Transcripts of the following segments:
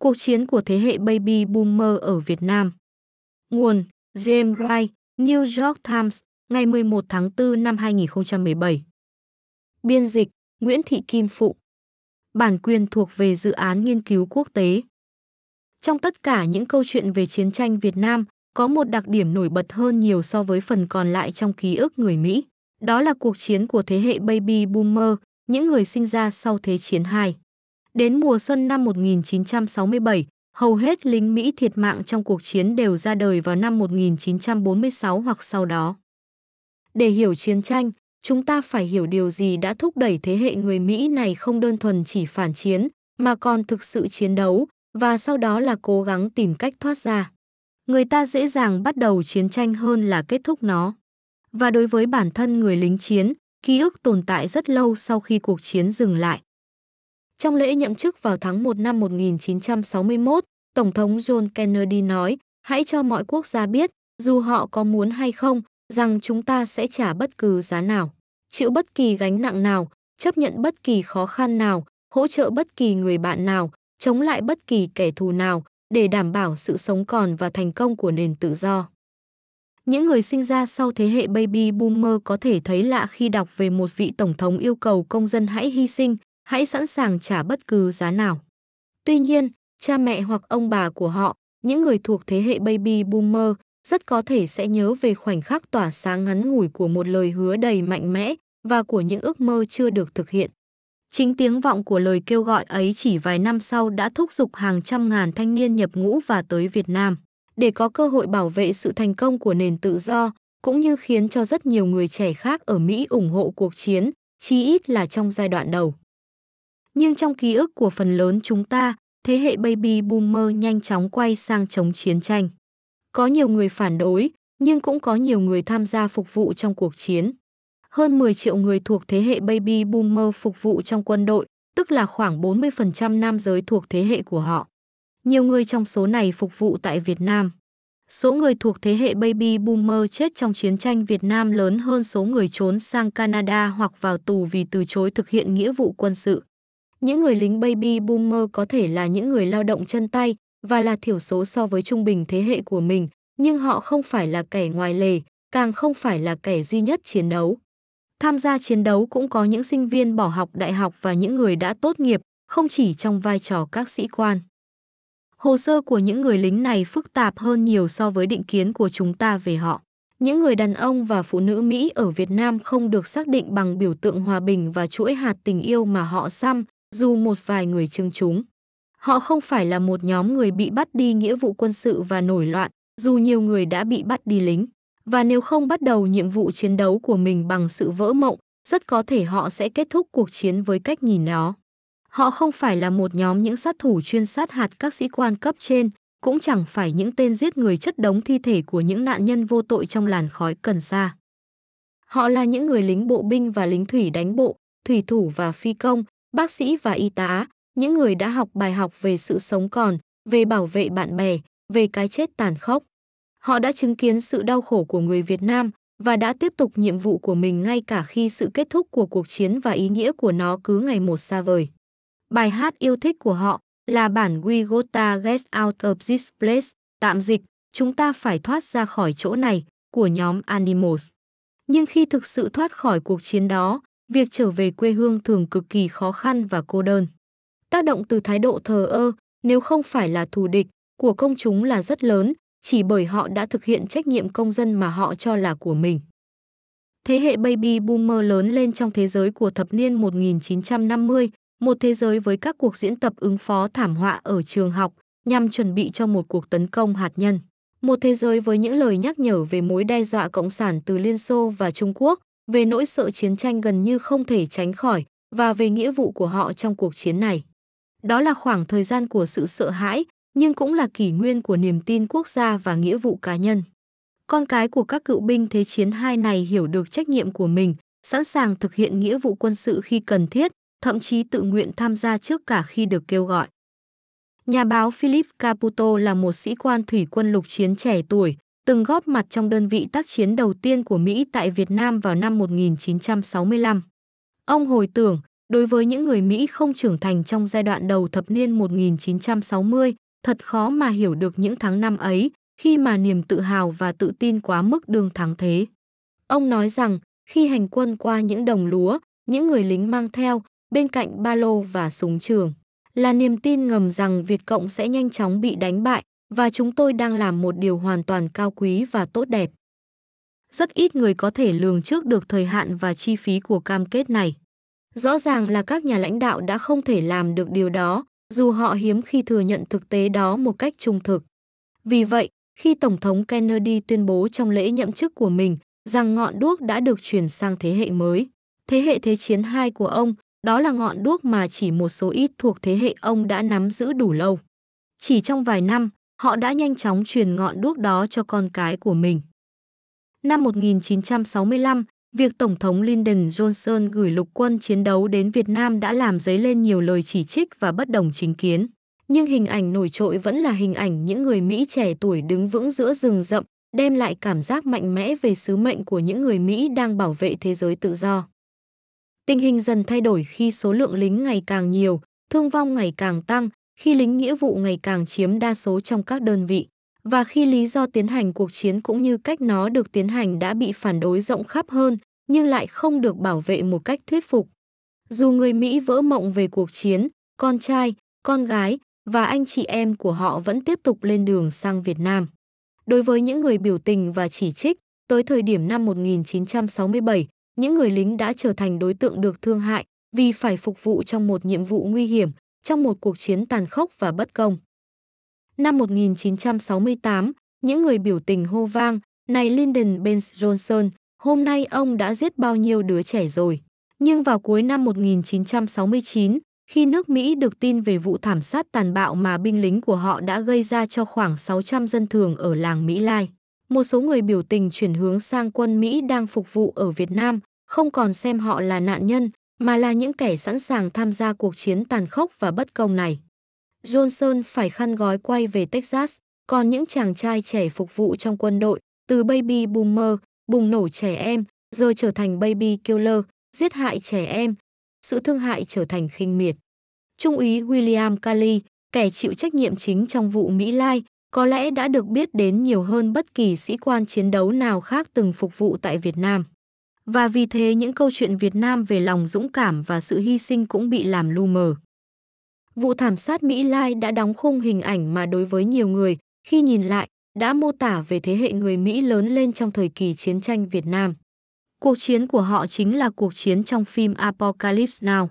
Cuộc chiến của thế hệ Baby Boomer ở Việt Nam Nguồn James Wright, New York Times, ngày 11 tháng 4 năm 2017 Biên dịch Nguyễn Thị Kim Phụng Bản quyền thuộc về dự án nghiên cứu quốc tế Trong tất cả những câu chuyện về chiến tranh Việt Nam, có một đặc điểm nổi bật hơn nhiều so với phần còn lại trong ký ức người Mỹ. Đó là cuộc chiến của thế hệ Baby Boomer, những người sinh ra sau Thế chiến II. Đến mùa xuân năm 1967, hầu hết lính Mỹ thiệt mạng trong cuộc chiến đều ra đời vào năm 1946 hoặc sau đó. Để hiểu chiến tranh, chúng ta phải hiểu điều gì đã thúc đẩy thế hệ người Mỹ này không đơn thuần chỉ phản chiến, mà còn thực sự chiến đấu, và sau đó là cố gắng tìm cách thoát ra. Người ta dễ dàng bắt đầu chiến tranh hơn là kết thúc nó. Và đối với bản thân người lính chiến, ký ức tồn tại rất lâu sau khi cuộc chiến dừng lại. Trong lễ nhậm chức vào tháng 1 năm 1961, Tổng thống John Kennedy nói, hãy cho mọi quốc gia biết, dù họ có muốn hay không, rằng chúng ta sẽ trả bất cứ giá nào, chịu bất kỳ gánh nặng nào, chấp nhận bất kỳ khó khăn nào, hỗ trợ bất kỳ người bạn nào, chống lại bất kỳ kẻ thù nào để đảm bảo sự sống còn và thành công của nền tự do. Những người sinh ra sau thế hệ baby boomer có thể thấy lạ khi đọc về một vị tổng thống yêu cầu công dân hãy hy sinh, hãy sẵn sàng trả bất cứ giá nào. Tuy nhiên, cha mẹ hoặc ông bà của họ, những người thuộc thế hệ baby boomer, rất có thể sẽ nhớ về khoảnh khắc tỏa sáng ngắn ngủi của một lời hứa đầy mạnh mẽ và của những ước mơ chưa được thực hiện. Chính tiếng vọng của lời kêu gọi ấy chỉ vài năm sau đã thúc giục hàng trăm ngàn thanh niên nhập ngũ và tới Việt Nam để có cơ hội bảo vệ sự thành công của nền tự do, cũng như khiến cho rất nhiều người trẻ khác ở Mỹ ủng hộ cuộc chiến, chí ít là trong giai đoạn đầu. Nhưng trong ký ức của phần lớn chúng ta, thế hệ baby boomer nhanh chóng quay sang chống chiến tranh. Có nhiều người phản đối, nhưng cũng có nhiều người tham gia phục vụ trong cuộc chiến. Hơn 10 triệu người thuộc thế hệ baby boomer phục vụ trong quân đội, tức là khoảng 40% nam giới thuộc thế hệ của họ. Nhiều người trong số này phục vụ tại Việt Nam. Số người thuộc thế hệ baby boomer chết trong chiến tranh Việt Nam lớn hơn số người trốn sang Canada hoặc vào tù vì từ chối thực hiện nghĩa vụ quân sự. Những người lính baby boomer có thể là những người lao động chân tay và là thiểu số so với trung bình thế hệ của mình, nhưng họ không phải là kẻ ngoài lề, càng không phải là kẻ duy nhất chiến đấu. Tham gia chiến đấu cũng có những sinh viên bỏ học đại học và những người đã tốt nghiệp, không chỉ trong vai trò các sĩ quan. Hồ sơ của những người lính này phức tạp hơn nhiều so với định kiến của chúng ta về họ. Những người đàn ông và phụ nữ Mỹ ở Việt Nam không được xác định bằng biểu tượng hòa bình và chuỗi hạt tình yêu mà họ xăm, dù một vài người chứng chúng. Họ không phải là một nhóm người bị bắt đi nghĩa vụ quân sự và nổi loạn, dù nhiều người đã bị bắt đi lính. Và nếu không bắt đầu nhiệm vụ chiến đấu của mình bằng sự vỡ mộng, rất có thể họ sẽ kết thúc cuộc chiến với cách nhìn đó. Họ không phải là một nhóm những sát thủ chuyên sát hạt các sĩ quan cấp trên, cũng chẳng phải những tên giết người chất đống thi thể của những nạn nhân vô tội trong làn khói cần sa. Họ là những người lính bộ binh và lính thủy đánh bộ, thủy thủ và phi công, bác sĩ và y tá, những người đã học bài học về sự sống còn, về bảo vệ bạn bè, về cái chết tàn khốc. Họ đã chứng kiến sự đau khổ của người Việt Nam và đã tiếp tục nhiệm vụ của mình ngay cả khi sự kết thúc của cuộc chiến và ý nghĩa của nó cứ ngày một xa vời. Bài hát yêu thích của họ là bản We Gotta Get Out of This Place, tạm dịch, chúng ta phải thoát ra khỏi chỗ này, của nhóm Animals. Nhưng khi thực sự thoát khỏi cuộc chiến đó, việc trở về quê hương thường cực kỳ khó khăn và cô đơn. Tác động từ thái độ thờ ơ, nếu không phải là thù địch, của công chúng là rất lớn, chỉ bởi họ đã thực hiện trách nhiệm công dân mà họ cho là của mình. Thế hệ baby boomer lớn lên trong thế giới của thập niên 1950, một thế giới với các cuộc diễn tập ứng phó thảm họa ở trường học nhằm chuẩn bị cho một cuộc tấn công hạt nhân. Một thế giới với những lời nhắc nhở về mối đe dọa cộng sản từ Liên Xô và Trung Quốc, về nỗi sợ chiến tranh gần như không thể tránh khỏi và về nghĩa vụ của họ trong cuộc chiến này. Đó là khoảng thời gian của sự sợ hãi, nhưng cũng là kỷ nguyên của niềm tin quốc gia và nghĩa vụ cá nhân. Con cái của các cựu binh Thế chiến hai này hiểu được trách nhiệm của mình, sẵn sàng thực hiện nghĩa vụ quân sự khi cần thiết, thậm chí tự nguyện tham gia trước cả khi được kêu gọi. Nhà báo Philip Caputo là một sĩ quan thủy quân lục chiến trẻ tuổi, từng góp mặt trong đơn vị tác chiến đầu tiên của Mỹ tại Việt Nam vào năm 1965. Ông hồi tưởng, Đối với những người Mỹ không trưởng thành trong giai đoạn đầu thập niên 1960, thật khó mà hiểu được những tháng năm ấy, khi mà niềm tự hào và tự tin quá mức đương thắng thế. Ông nói rằng, khi hành quân qua những đồng lúa, những người lính mang theo, bên cạnh ba lô và súng trường, là niềm tin ngầm rằng Việt Cộng sẽ nhanh chóng bị đánh bại và chúng tôi đang làm một điều hoàn toàn cao quý và tốt đẹp. Rất ít người có thể lường trước được thời hạn và chi phí của cam kết này. Rõ ràng là các nhà lãnh đạo đã không thể làm được điều đó, dù họ hiếm khi thừa nhận thực tế đó một cách trung thực. Vì vậy, khi Tổng thống Kennedy tuyên bố trong lễ nhậm chức của mình rằng ngọn đuốc đã được chuyển sang thế hệ mới, thế hệ Thế chiến 2 của ông, đó là ngọn đuốc mà chỉ một số ít thuộc thế hệ ông đã nắm giữ đủ lâu. Chỉ trong vài năm, họ đã nhanh chóng truyền ngọn đuốc đó cho con cái của mình. Năm 1965, việc Tổng thống Lyndon Johnson gửi lục quân chiến đấu đến Việt Nam đã làm dấy lên nhiều lời chỉ trích và bất đồng chính kiến. Nhưng hình ảnh nổi trội vẫn là hình ảnh những người Mỹ trẻ tuổi đứng vững giữa rừng rậm, đem lại cảm giác mạnh mẽ về sứ mệnh của những người Mỹ đang bảo vệ thế giới tự do. Tình hình dần thay đổi khi số lượng lính ngày càng nhiều, thương vong ngày càng tăng, khi lính nghĩa vụ ngày càng chiếm đa số trong các đơn vị, và khi lý do tiến hành cuộc chiến cũng như cách nó được tiến hành đã bị phản đối rộng khắp hơn, nhưng lại không được bảo vệ một cách thuyết phục. Dù người Mỹ vỡ mộng về cuộc chiến, con trai, con gái và anh chị em của họ vẫn tiếp tục lên đường sang Việt Nam. Đối với những người biểu tình và chỉ trích, tới thời điểm năm 1967, những người lính đã trở thành đối tượng được thương hại vì phải phục vụ trong một nhiệm vụ nguy hiểm, trong một cuộc chiến tàn khốc và bất công. Năm 1968, những người biểu tình hô vang, này Lyndon B. Johnson, hôm nay ông đã giết bao nhiêu đứa trẻ rồi. Nhưng vào cuối năm 1969, khi nước Mỹ được tin về vụ thảm sát tàn bạo mà binh lính của họ đã gây ra cho khoảng 600 dân thường ở làng Mỹ Lai, một số người biểu tình chuyển hướng sang quân Mỹ đang phục vụ ở Việt Nam, không còn xem họ là nạn nhân, mà là những kẻ sẵn sàng tham gia cuộc chiến tàn khốc và bất công này. Johnson phải khăn gói quay về Texas, còn những chàng trai trẻ phục vụ trong quân đội, từ baby boomer, bùng nổ trẻ em, giờ trở thành baby killer, giết hại trẻ em, sự thương hại trở thành khinh miệt. Trung úy William Kelly, kẻ chịu trách nhiệm chính trong vụ Mỹ Lai, có lẽ đã được biết đến nhiều hơn bất kỳ sĩ quan chiến đấu nào khác từng phục vụ tại Việt Nam. Và vì thế những câu chuyện Việt Nam về lòng dũng cảm và sự hy sinh cũng bị làm lu mờ. Vụ thảm sát Mỹ Lai đã đóng khung hình ảnh mà đối với nhiều người, khi nhìn lại, đã mô tả về thế hệ người Mỹ lớn lên trong thời kỳ chiến tranh Việt Nam. Cuộc chiến của họ chính là cuộc chiến trong phim Apocalypse Now.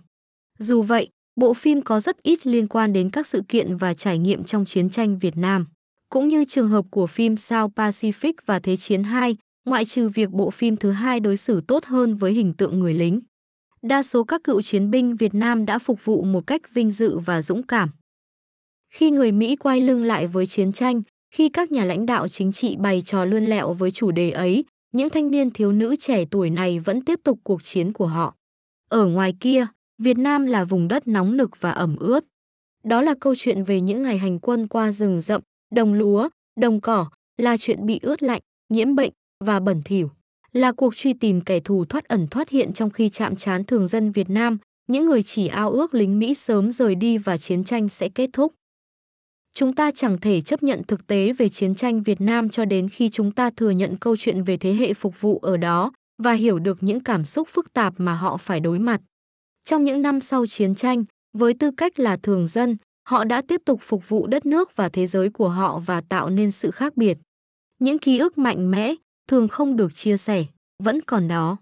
Dù vậy, bộ phim có rất ít liên quan đến các sự kiện và trải nghiệm trong chiến tranh Việt Nam. Cũng như trường hợp của phim South Pacific và Thế chiến 2, ngoại trừ việc bộ phim thứ hai đối xử tốt hơn với hình tượng người lính. Đa số các cựu chiến binh Việt Nam đã phục vụ một cách vinh dự và dũng cảm. Khi người Mỹ quay lưng lại với chiến tranh, khi các nhà lãnh đạo chính trị bày trò lươn lẹo với chủ đề ấy, những thanh niên thiếu nữ trẻ tuổi này vẫn tiếp tục cuộc chiến của họ. Ở ngoài kia, Việt Nam là vùng đất nóng nực và ẩm ướt. Đó là câu chuyện về những ngày hành quân qua rừng rậm, đồng lúa, đồng cỏ, là chuyện bị ướt lạnh, nhiễm bệnh và bẩn thỉu. Là cuộc truy tìm kẻ thù thoát ẩn thoát hiện trong khi chạm trán thường dân Việt Nam, những người chỉ ao ước lính Mỹ sớm rời đi và chiến tranh sẽ kết thúc. Chúng ta chẳng thể chấp nhận thực tế về chiến tranh Việt Nam cho đến khi chúng ta thừa nhận câu chuyện về thế hệ phục vụ ở đó và hiểu được những cảm xúc phức tạp mà họ phải đối mặt. Trong những năm sau chiến tranh, với tư cách là thường dân, họ đã tiếp tục phục vụ đất nước và thế giới của họ và tạo nên sự khác biệt. Những ký ức mạnh mẽ, thường không được chia sẻ, vẫn còn đó.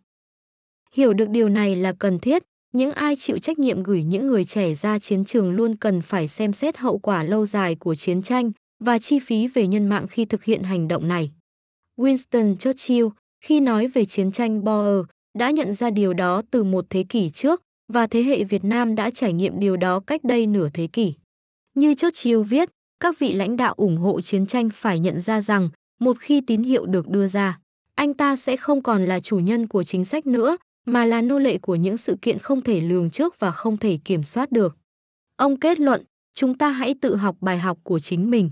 Hiểu được điều này là cần thiết, những ai chịu trách nhiệm gửi những người trẻ ra chiến trường luôn cần phải xem xét hậu quả lâu dài của chiến tranh và chi phí về nhân mạng khi thực hiện hành động này. Winston Churchill, khi nói về chiến tranh Boer, đã nhận ra điều đó từ một thế kỷ trước và thế hệ Việt Nam đã trải nghiệm điều đó cách đây nửa thế kỷ. Như Churchill viết, các vị lãnh đạo ủng hộ chiến tranh phải nhận ra rằng một khi tín hiệu được đưa ra, anh ta sẽ không còn là chủ nhân của chính sách nữa, mà là nô lệ của những sự kiện không thể lường trước và không thể kiểm soát được. Ông kết luận, chúng ta hãy tự học bài học của chính mình.